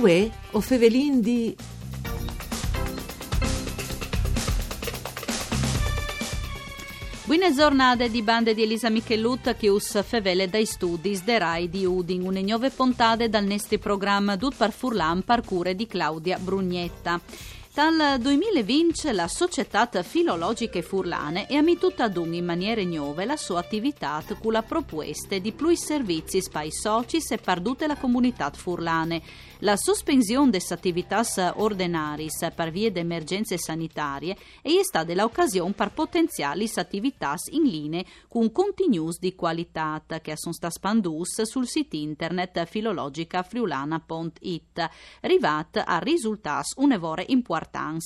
Uè, o fevelin di... Buone giornate di bande di Elisa Michellut che us fevele dai studi de Rai di Udin, une nuove puntate dal nesti programma Dut par Furlan parcure di Claudia Brugnetta. Dal 2020 la Società Filologiche Furlane è amitutta ad un in maniera nuove la sua attività con la proposta di più servizi spai socis e perdute la comunità furlane. La sospensione delle attività ordinaris per via di emergenze sanitarie è stata l'occasione per potenziali attività in linea con contenuti di qualità che sono stati spandus sul sito internet filologicafriulana.it, arrivat a risultati un'evore importante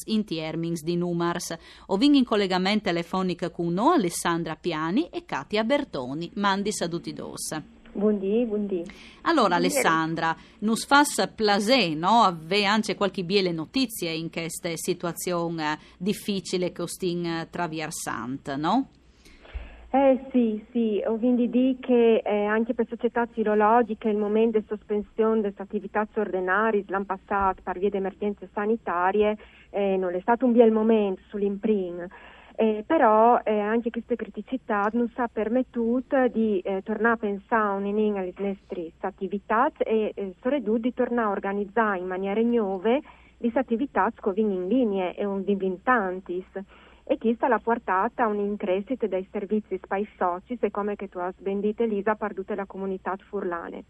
in termini di numers. Ovin in collegamento telefonico con noi Alessandra Piani e Katia Bertoni. Mandi saluti dos. Buondì, buondì. Allora Alessandra, nus fas plasè, no? Ave anche qualche biele notizie in questa situazione difficile che stin traversando, no? Eh sì, sì, ho quindi di che eh, anche per società filologiche il momento di sospensione delle attività ordinarie l'anno passato per via di emergenze sanitarie eh, non è stato un bel momento sull'imprin. Eh, però eh, anche queste criticità non si è permettuto di eh, tornare a pensare in alle nostre attività e eh, soprattutto di tornare a organizzare in maniera nuove le attività che in linea e un di vintantis e questa l'ha portata a un increscita dei servizi spai soci, come che tu hai ben detto Elisa, per tutta la comunità furlane.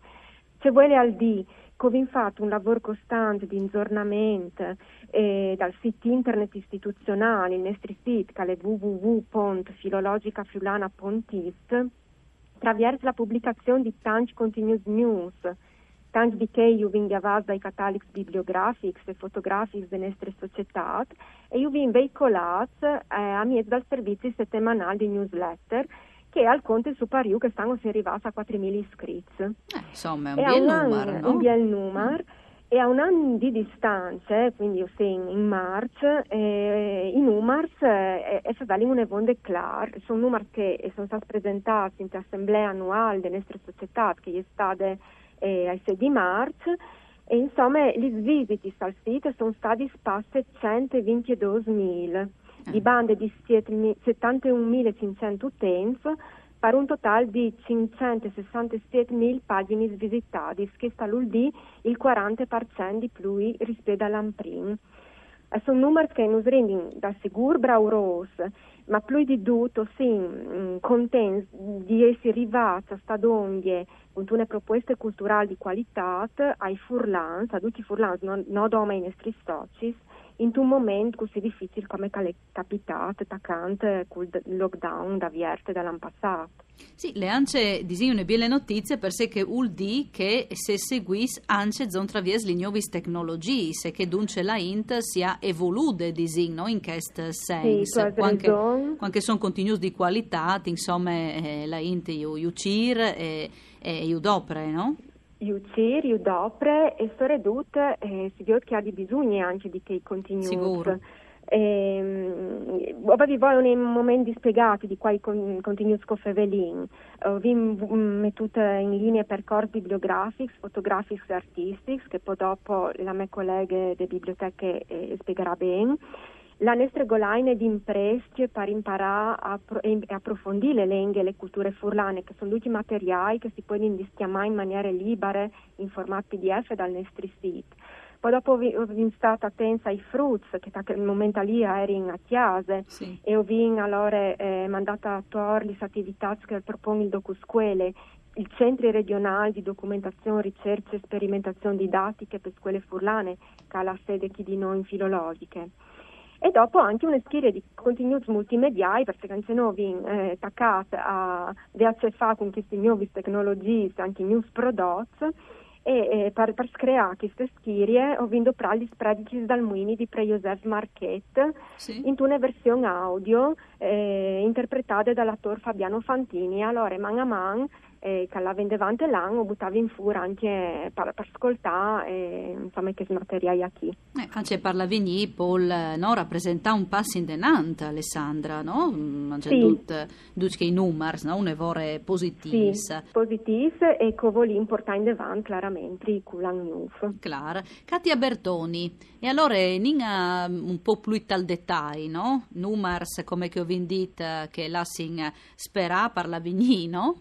Se vuole al D, come fatto un lavoro costante di aggiornamento eh, dal sito internet istituzionale, il nostro sito che è www.filologicafriulana.it, attraverso la pubblicazione di tanti continuous news, tanti di che io vengo dai catalogi bibliografici e fotografici delle nostre società e io vengo veicolati eh, a mezzo del servizio settimanale di newsletter che al conte su Pariu che stanno si arrivati a 4.000 iscritti. Eh, insomma, è un bel numero, no? Un bel numero. E a un anno di distanza, quindi io sei in marzo, eh, i numeri eh, è stato un evento chiaro, sono numeri che sono stati presentati in assemblea annuale delle nostre società, che è stata eh, al 6 di marzo. E insomma le visite al sito sono stati spassi 122.000 di bande di 71.500 utenti per un totale di 567.000 pagine visitate, che sta l'ULD il 40% di più rispetto all'Amprin. Sono numeri che non rendono da sicuro braurosi, ma più di tutto sì, mm, contenti di essere arrivati a stadonghie con una proposta culturale di qualità ai furlans, a tutti i furlans, non, non ai nostri soci, in un momento così difficile come è capitato attaccante col lockdown da vierte dall'anno passato. Sì, le ance dicono belle notizie per sé che vuol dire che se seguis anche zon travies le nuove tecnologie, se che dunque la int sia evoluta no? in questo senso. Sì, quando, quando sono contenuti di qualità, insomma, eh, la int io, io cir e, e io dopre, no? Iucir, Iudopre e soprattutto eh, si vede che ha di bisogno anche di quei contenuti. Sicuro. Eh, vi vogliono momenti spiegati di quei contenuti scoffevelin. Uh, vi mettuto in linea percorsi bibliografici, fotografici e artistici che poi dopo la mia collega delle biblioteche eh, spiegherà bene la nostra golaina di imprese per imparare a, e approfondire le lingue e le culture furlane, che sono tutti materiali che si possono distiamare in maniera libera in formato PDF dal nostro sito. Poi dopo ho stato attenta ai frutti, che al momento lì ero in Attiase, sì. e ho allora eh, mandato a attuare le attività che propone il DocuScuole, il centro regionale di documentazione, ricerca e sperimentazione didattiche per scuole furlane, che ha la sede qui di noi in filologiche e dopo anche una serie di contenuti multimediali perché anche noi eh, attaccati a VHFA con queste nuove tecnologie, anche news prodotti e, e per, per creare queste schirie ho vinto per gli spredici dal Muini di Pre Joseph Marchet sì. in una versione audio eh, interpretata dall'attore Fabiano Fantini allora man a man e che la vendevante l'anno buttava in fuori anche per, per ascoltare e, insomma che materiale qui. Eh, anche parlavi di Paul no, rappresenta un passo in denant Alessandra, no? Mangia sì. tut, tut che i numeri, no? Un'evore positiv. Sì, positiv e che vuole importare in devant chiaramente i culan news. Clar. Katia Bertoni, e allora ninga un po' più al dettaglio, no? Numers come che ho vendito che lassin spera parlavi no?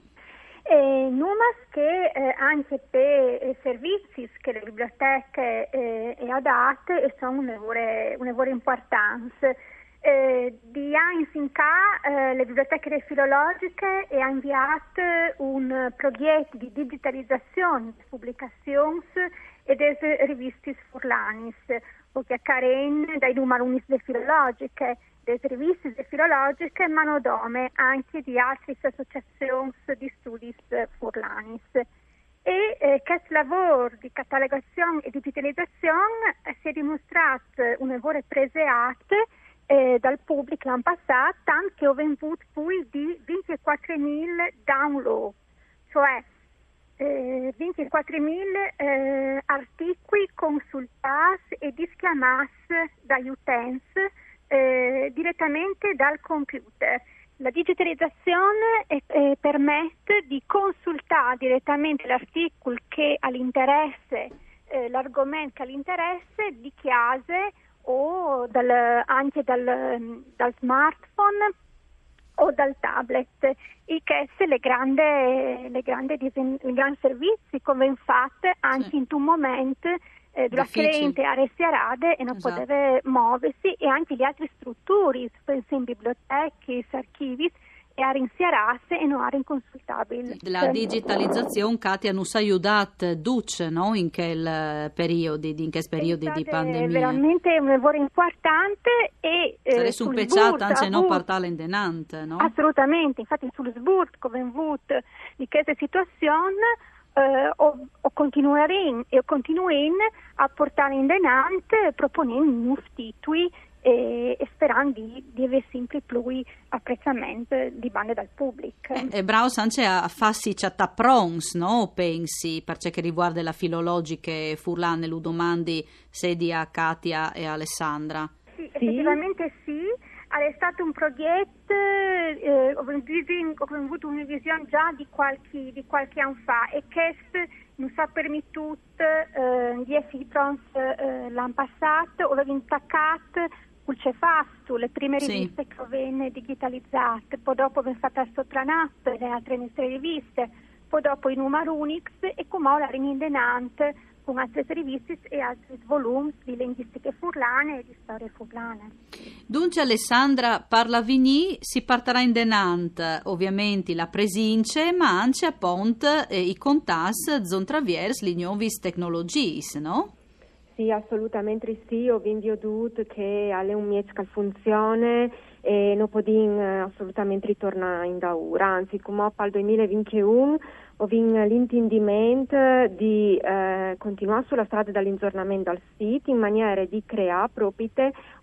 E numas che eh, anche per eh, servizi che le biblioteche eh, ha e sono un'evore, un'evore importanza. Eh, di anni in ca eh, le biblioteche filologiche hanno inviato un progetto di digitalizzazione di pubblicazioni e delle riviste furlanis, o che Karen dai delle filologiche delle riviste filologiche, ma nodome anche di altre associazioni di studi furlanis. E eh, questo lavoro di catalogazione e digitalizzazione eh, si è dimostrato un lavoro preseato eh, dal pubblico l'anno passato, tanto che ho venduto più di 24.000 download, cioè eh, 24.000 eh, articoli consultati e dischiamati dagli utenti eh, direttamente dal computer. La digitalizzazione eh, permette di consultare direttamente l'articolo che all'interesse, eh, l'argomento che all'interesse di chiase o dal, anche dal, dal, smartphone o dal tablet, è le grandi, le grandi, le grandi servizi come infatti anche sì. in un momento eh, la cliente a restiarade e non esatto. poteva muoversi e anche le altre strutture, per esempio biblioteche, archivi, e a rinsiarasse e non a inconsultabili. La digitalizzazione, Katia, non ha aiutato Duce no? in quel periodo, in che periodi di pandemia? È veramente un lavoro importante e... Sarebbe eh, sul pecciato anche non partare in denante, no? Assolutamente, infatti sul SBURT, come in VUT, di questa situazione eh, o, o continueremo e continueremo a portare in denante proponendo nuovi titoli e, e sperando di, di, avere sempre più apprezzamento di bande dal pubblico. Eh, e bravo anche a farsi chatta prons, no? Pensi, per ciò che riguarda la filologica furlane, lo domandi sedi a Katia e Alessandra. Sì, effettivamente sì è stato un progetto, eh, ho, avuto una visione già di qualche, di qualche anno fa e questo mi ha permesso eh, di essere pronti eh, l'anno passato, ho intaccato il cefasto, le prime riviste sì. che venne digitalizzate, poi dopo abbiamo fatto il Sotranat, le altre nostre riviste, poi dopo i numeri Unix e come ora rindenante con altre riviste e altri volumi di linguistiche furlane e di storie furlane. Dunque Alessandra parla Vigny, si partirà in denant ovviamente la presince ma anche a Pont eh, i contas zon traviers li nuovis tecnologies, no? Sì, assolutamente sì, ho vinto che alle un mese che funziona e non possiamo assolutamente ritornare in daura, anzi come al 2021 ho l'intendimento di eh, continuare sulla strada dell'ingiornamento al sito in maniera di creare proprio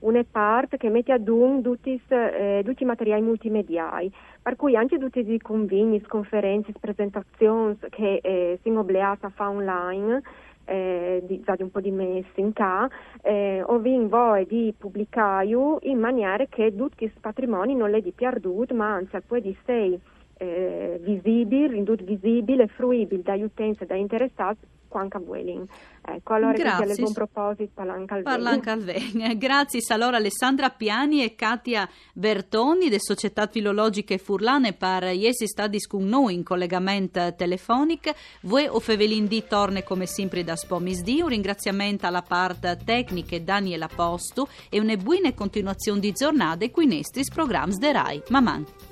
una parte che mette ad un tutti, eh, tutti i materiali multimediali, per cui anche tutti i convegni, conferenze, presentazioni che eh, si obbligati a fare online eh, di, già di un po' di mesi in ca, eh, ho vinto di pubblicare in maniera che tutti questi patrimoni non li di perduti, ma anzi poi di sei eh, visibile, ridotto visibile e fruibile dagli utenti e dagli interessati quanto a Vueling. Ecco, allora Grazie. che buon proposito parlanca al Parlanca al Grazie allora Alessandra Piani e Katia Bertoni de Società Filologiche Furlane per iesi stadis con noi in collegamento telefonico. Voi o Fevelin di torne come sempre da Spomis di. Un ringraziamento alla parte tecnica Daniela Postu e una buona continuazione di giornate qui nestris programmi de RAI. Maman.